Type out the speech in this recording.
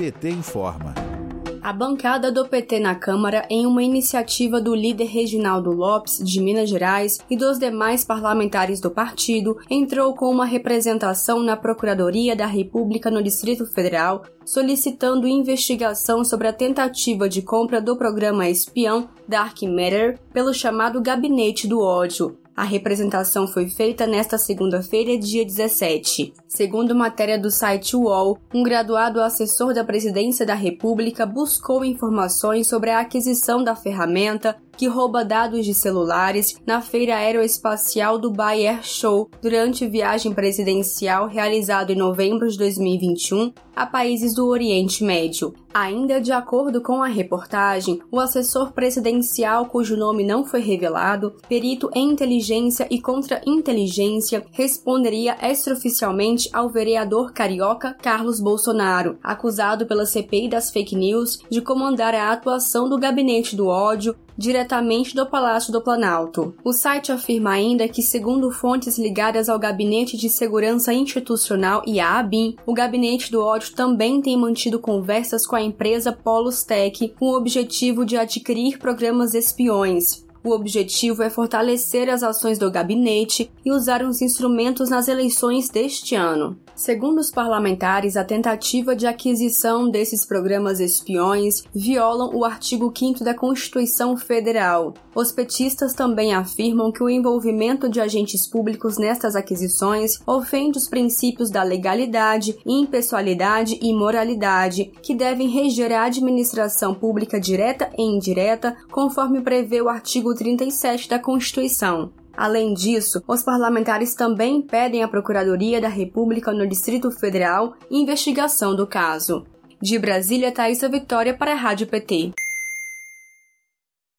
PT informa. A bancada do PT na Câmara, em uma iniciativa do líder Reginaldo Lopes, de Minas Gerais, e dos demais parlamentares do partido, entrou com uma representação na Procuradoria da República no Distrito Federal, solicitando investigação sobre a tentativa de compra do programa espião Dark Matter pelo chamado Gabinete do Ódio, a representação foi feita nesta segunda-feira, dia 17. Segundo matéria do site UOL, um graduado assessor da Presidência da República buscou informações sobre a aquisição da ferramenta que rouba dados de celulares na Feira Aeroespacial Dubai Air Show durante viagem presidencial realizada em novembro de 2021 a países do Oriente Médio. Ainda de acordo com a reportagem, o assessor presidencial, cujo nome não foi revelado, perito em inteligência e contra-inteligência, responderia extraoficialmente ao vereador carioca Carlos Bolsonaro, acusado pela CPI das fake news de comandar a atuação do gabinete do ódio diretamente do Palácio do Planalto. O site afirma ainda que, segundo fontes ligadas ao Gabinete de Segurança Institucional e à ABIN, o Gabinete do Ódio também tem mantido conversas com a empresa Polus Tech com o objetivo de adquirir programas espiões. O objetivo é fortalecer as ações do gabinete e usar os instrumentos nas eleições deste ano. Segundo os parlamentares, a tentativa de aquisição desses programas espiões violam o artigo 5 da Constituição Federal. Os petistas também afirmam que o envolvimento de agentes públicos nestas aquisições ofende os princípios da legalidade, impessoalidade e moralidade, que devem reger a administração pública direta e indireta, conforme prevê o artigo 37 da Constituição. Além disso, os parlamentares também pedem à Procuradoria da República no Distrito Federal investigação do caso. De Brasília, Thaisa Vitória para a Rádio PT.